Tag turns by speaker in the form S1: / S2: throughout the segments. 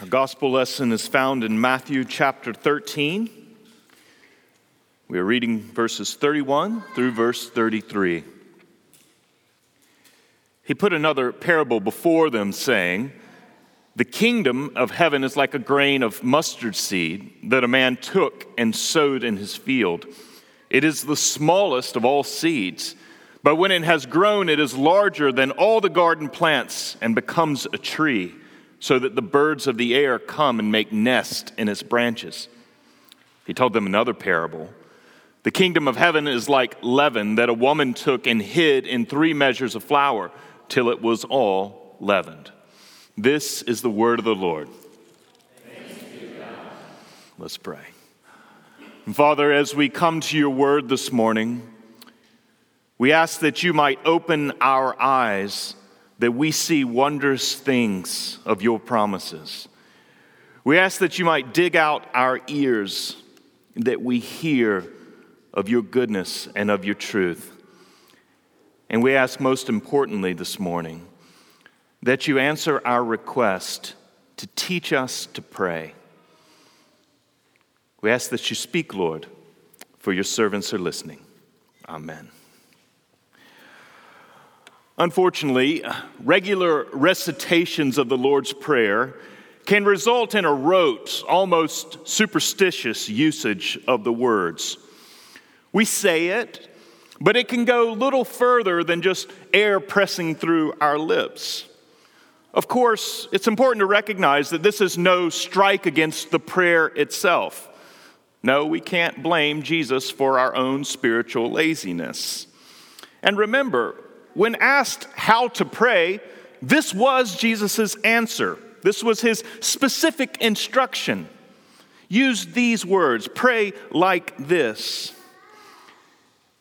S1: Our gospel lesson is found in Matthew chapter 13. We are reading verses 31 through verse 33. He put another parable before them, saying, The kingdom of heaven is like a grain of mustard seed that a man took and sowed in his field. It is the smallest of all seeds, but when it has grown, it is larger than all the garden plants and becomes a tree so that the birds of the air come and make nest in its branches. He told them another parable. The kingdom of heaven is like leaven that a woman took and hid in three measures of flour till it was all leavened. This is the word of the Lord. Let's pray. And Father, as we come to your word this morning, we ask that you might open our eyes that we see wondrous things of your promises. We ask that you might dig out our ears, that we hear of your goodness and of your truth. And we ask, most importantly, this morning, that you answer our request to teach us to pray. We ask that you speak, Lord, for your servants are listening. Amen. Unfortunately, regular recitations of the Lord's Prayer can result in a rote, almost superstitious usage of the words. We say it, but it can go little further than just air pressing through our lips. Of course, it's important to recognize that this is no strike against the prayer itself. No, we can't blame Jesus for our own spiritual laziness. And remember, when asked how to pray, this was Jesus' answer. This was his specific instruction. Use these words pray like this.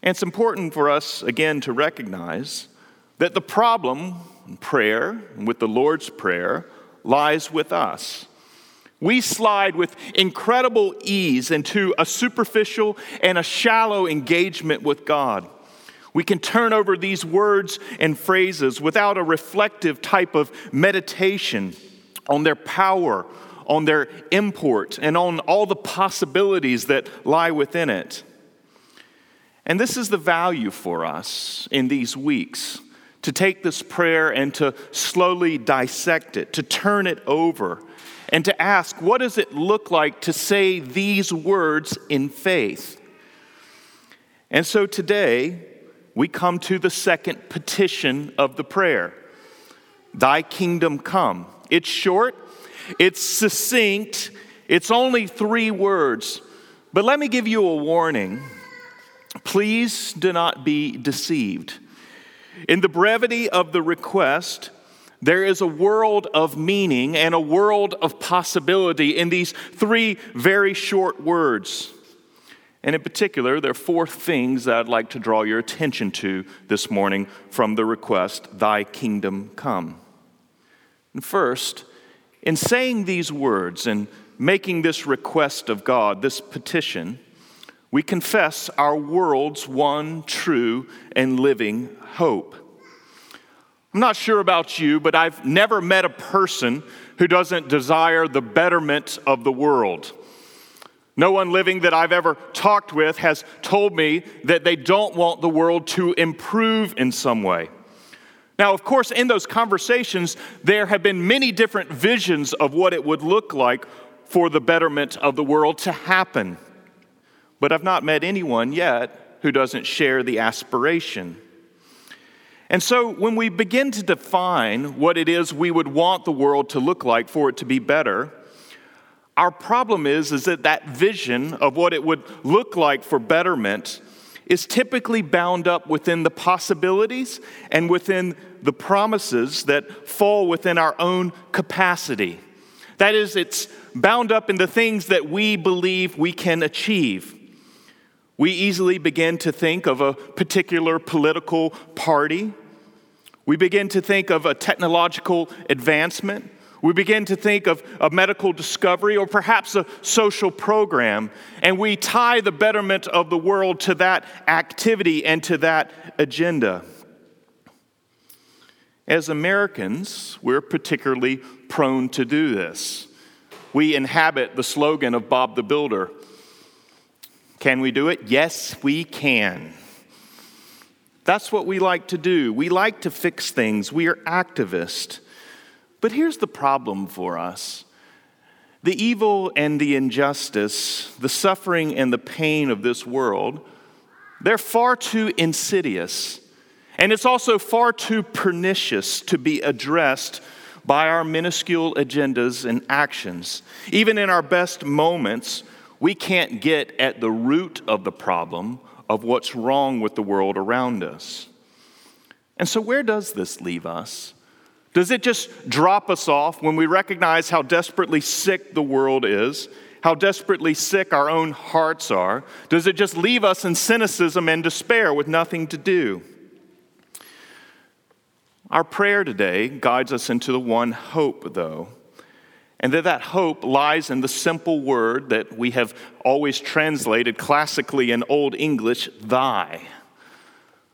S1: And it's important for us, again, to recognize that the problem in prayer, with the Lord's Prayer, lies with us. We slide with incredible ease into a superficial and a shallow engagement with God. We can turn over these words and phrases without a reflective type of meditation on their power, on their import, and on all the possibilities that lie within it. And this is the value for us in these weeks to take this prayer and to slowly dissect it, to turn it over, and to ask, what does it look like to say these words in faith? And so today, we come to the second petition of the prayer Thy kingdom come. It's short, it's succinct, it's only three words. But let me give you a warning. Please do not be deceived. In the brevity of the request, there is a world of meaning and a world of possibility in these three very short words. And in particular, there are four things that I'd like to draw your attention to this morning from the request, Thy kingdom come. And first, in saying these words and making this request of God, this petition, we confess our world's one true and living hope. I'm not sure about you, but I've never met a person who doesn't desire the betterment of the world. No one living that I've ever talked with has told me that they don't want the world to improve in some way. Now, of course, in those conversations, there have been many different visions of what it would look like for the betterment of the world to happen. But I've not met anyone yet who doesn't share the aspiration. And so, when we begin to define what it is we would want the world to look like for it to be better, our problem is, is that that vision of what it would look like for betterment is typically bound up within the possibilities and within the promises that fall within our own capacity. That is, it's bound up in the things that we believe we can achieve. We easily begin to think of a particular political party. We begin to think of a technological advancement. We begin to think of a medical discovery or perhaps a social program, and we tie the betterment of the world to that activity and to that agenda. As Americans, we're particularly prone to do this. we inhabit the slogan of Bob the Builder. Can we do it? Yes, we can. That's what we like to do. We like to fix things. We are activists. But here's the problem for us the evil and the injustice, the suffering and the pain of this world, they're far too insidious. And it's also far too pernicious to be addressed by our minuscule agendas and actions. Even in our best moments, we can't get at the root of the problem of what's wrong with the world around us. And so, where does this leave us? Does it just drop us off when we recognize how desperately sick the world is, how desperately sick our own hearts are? Does it just leave us in cynicism and despair with nothing to do? Our prayer today guides us into the one hope, though, and that that hope lies in the simple word that we have always translated classically in Old English, thy.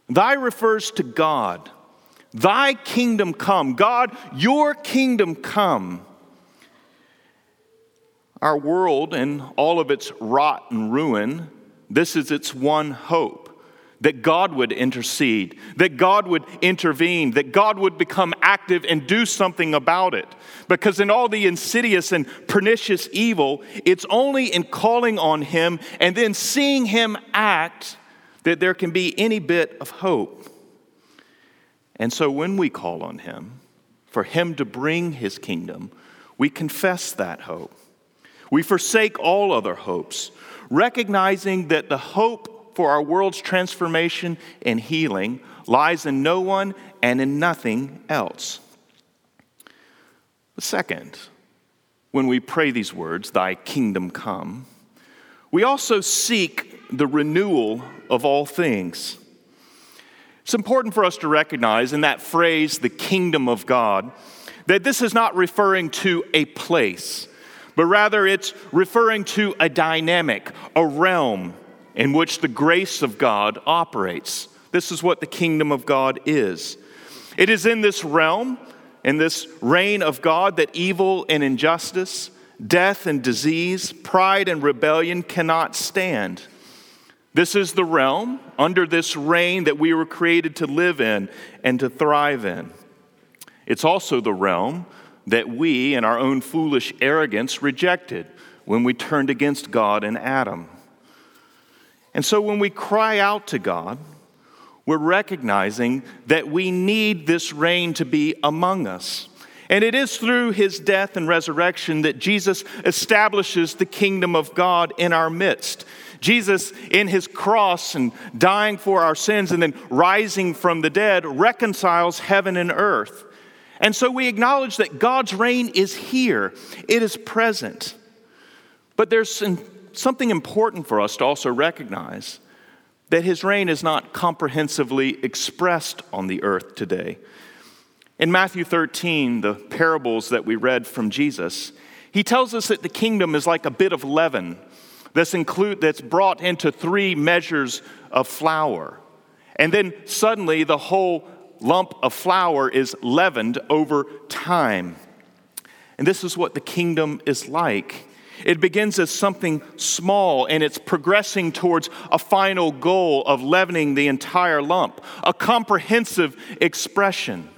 S1: Thy refers to God. Thy kingdom come. God, your kingdom come. Our world and all of its rot and ruin, this is its one hope that God would intercede, that God would intervene, that God would become active and do something about it. Because in all the insidious and pernicious evil, it's only in calling on Him and then seeing Him act that there can be any bit of hope. And so when we call on Him, for Him to bring His kingdom, we confess that hope. We forsake all other hopes, recognizing that the hope for our world's transformation and healing lies in no one and in nothing else. Second, when we pray these words, Thy kingdom come, we also seek the renewal of all things. It's important for us to recognize in that phrase, the kingdom of God, that this is not referring to a place, but rather it's referring to a dynamic, a realm, in which the grace of God operates. This is what the kingdom of God is. It is in this realm, in this reign of God, that evil and injustice, death and disease, pride and rebellion cannot stand. This is the realm under this reign that we were created to live in and to thrive in. It's also the realm that we, in our own foolish arrogance, rejected when we turned against God and Adam. And so when we cry out to God, we're recognizing that we need this reign to be among us. And it is through his death and resurrection that Jesus establishes the kingdom of God in our midst. Jesus, in his cross and dying for our sins and then rising from the dead, reconciles heaven and earth. And so we acknowledge that God's reign is here, it is present. But there's something important for us to also recognize that his reign is not comprehensively expressed on the earth today. In Matthew 13, the parables that we read from Jesus, he tells us that the kingdom is like a bit of leaven that's, include, that's brought into three measures of flour. And then suddenly the whole lump of flour is leavened over time. And this is what the kingdom is like. It begins as something small and it's progressing towards a final goal of leavening the entire lump, a comprehensive expression.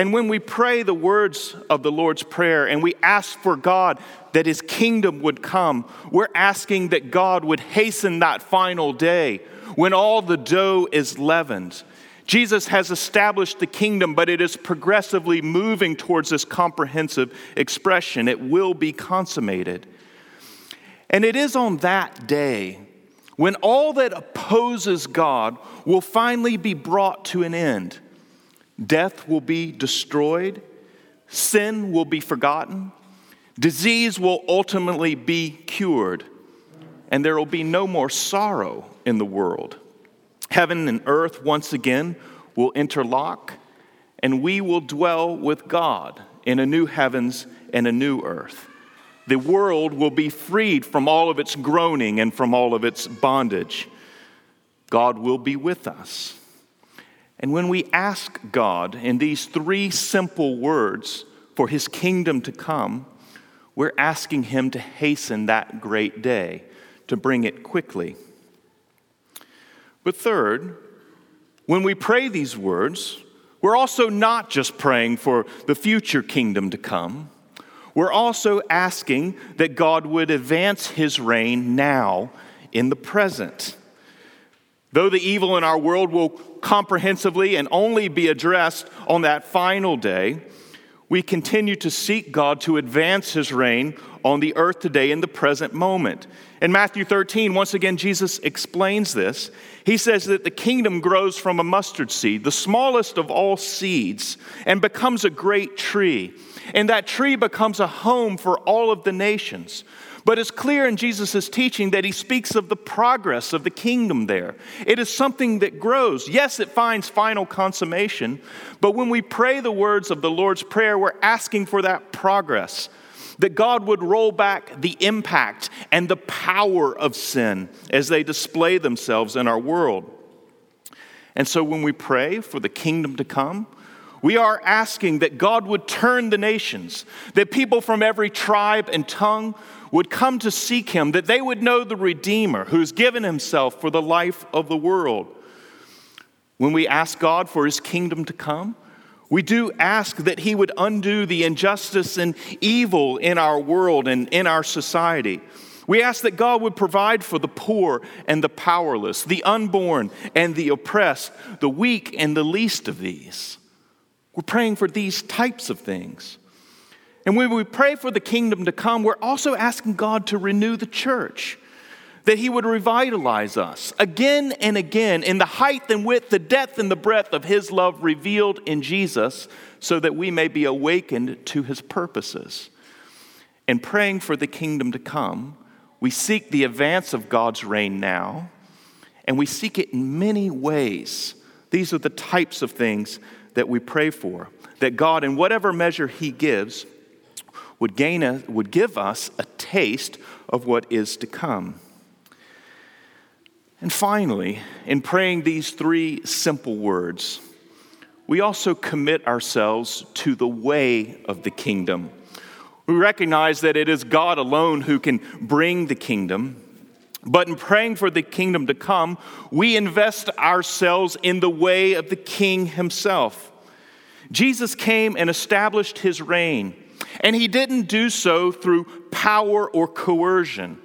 S1: And when we pray the words of the Lord's Prayer and we ask for God that His kingdom would come, we're asking that God would hasten that final day when all the dough is leavened Jesus has established the kingdom, but it is progressively moving towards this comprehensive expression. It will be consummated. And it is on that day when all that opposes God will finally be brought to an end. Death will be destroyed, sin will be forgotten, disease will ultimately be cured, and there will be no more sorrow in the world. Heaven and earth once again will interlock, and we will dwell with God in a new heavens and a new earth. The world will be freed from all of its groaning and from all of its bondage. God will be with us. And when we ask God in these three simple words for his kingdom to come, we're asking Him to hasten that great day, to bring it quickly. But third, when we pray these words, we're also not just praying for the future kingdom to come. We're also asking that God would advance his reign now in the present. Though the evil in our world will comprehensively and only be addressed on that final day, we continue to seek God to advance his reign on the earth today in the present moment. In Matthew 13, once again, Jesus explains this. He says that the kingdom grows from a mustard seed, the smallest of all seeds, and becomes a great tree. And that tree becomes a home for all of the nations. But it's clear in Jesus' teaching that he speaks of the progress of the kingdom there. It is something that grows. Yes, it finds final consummation, but when we pray the words of the Lord's Prayer, we're asking for that progress that God would roll back the impact and the power of sin as they display themselves in our world. And so when we pray for the kingdom to come, we are asking that God would turn the nations, that people from every tribe and tongue would come to seek him, that they would know the Redeemer who's given himself for the life of the world. When we ask God for his kingdom to come, we do ask that He would undo the injustice and evil in our world and in our society. We ask that God would provide for the poor and the powerless, the unborn and the oppressed, the weak and the least of these. We're praying for these types of things. And when we pray for the kingdom to come, we're also asking God to renew the church that he would revitalize us again and again in the height and width, the depth and the breadth of his love revealed in Jesus, so that we may be awakened to his purposes. In praying for the kingdom to come, we seek the advance of God's reign now, and we seek it in many ways. These are the types of things that we pray for. That God, in whatever measure He gives, would, gain a, would give us a taste of what is to come. And finally, in praying these three simple words, we also commit ourselves to the way of the kingdom. We recognize that it is God alone who can bring the kingdom. But in praying for the kingdom to come, we invest ourselves in the way of the king himself. Jesus came and established his reign, and he didn't do so through power or coercion.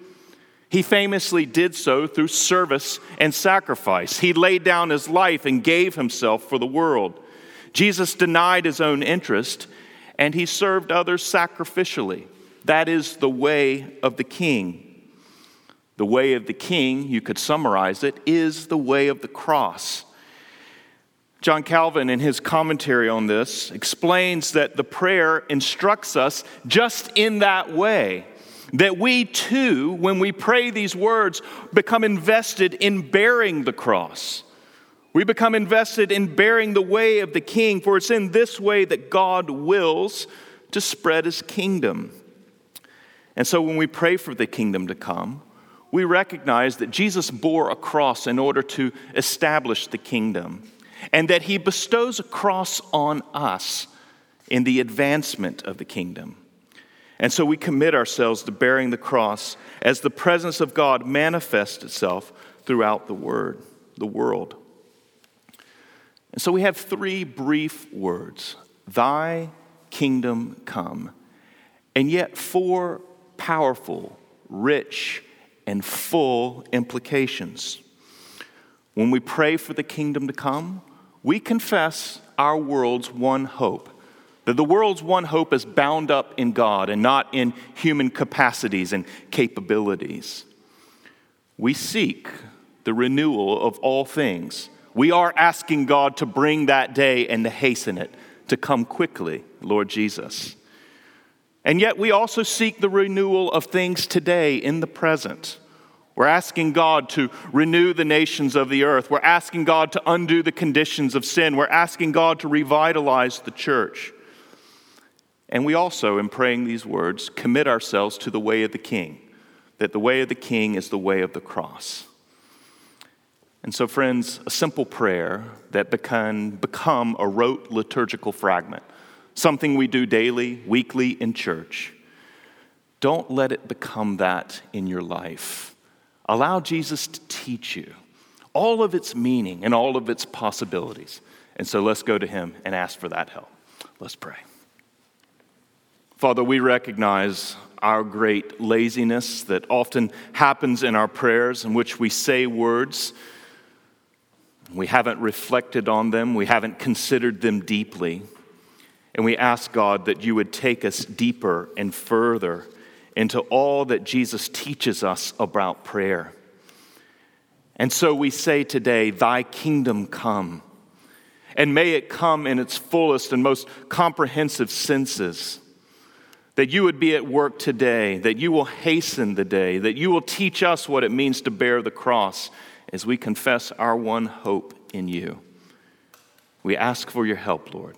S1: He famously did so through service and sacrifice. He laid down his life and gave himself for the world. Jesus denied his own interest and he served others sacrificially. That is the way of the king. The way of the king, you could summarize it, is the way of the cross. John Calvin, in his commentary on this, explains that the prayer instructs us just in that way that we too, when we pray these words, become invested in bearing the cross. We become invested in bearing the way of the king, for it's in this way that God wills to spread his kingdom. And so when we pray for the kingdom to come, we recognize that Jesus bore a cross in order to establish the kingdom, and that he bestows a cross on us in the advancement of the kingdom. And so we commit ourselves to bearing the cross as the presence of God manifests itself throughout the word, the world. And so we have three brief words Thy kingdom come, and yet four powerful, rich, and full implications. When we pray for the kingdom to come, we confess our world's one hope that the world's one hope is bound up in God and not in human capacities and capabilities. We seek the renewal of all things. We are asking God to bring that day and to hasten it, to come quickly, Lord Jesus. And yet we also seek the renewal of things today in the present. We're asking God to renew the nations of the earth. We're asking God to undo the conditions of sin. We're asking God to revitalize the church. And we also, in praying these words, commit ourselves to the way of the King, that the way of the King is the way of the cross. And so, friends, a simple prayer that can become a rote liturgical fragment, something we do daily, weekly in church. don't let it become that in your life. Allow Jesus to teach you all of its meaning and all of its possibilities. And so let's go to Him and ask for that help. Let's pray. Father, we recognize our great laziness that often happens in our prayers, in which we say words. We haven't reflected on them, we haven't considered them deeply. And we ask God that you would take us deeper and further into all that Jesus teaches us about prayer. And so we say today, Thy kingdom come. And may it come in its fullest and most comprehensive senses. That you would be at work today, that you will hasten the day, that you will teach us what it means to bear the cross as we confess our one hope in you. We ask for your help, Lord.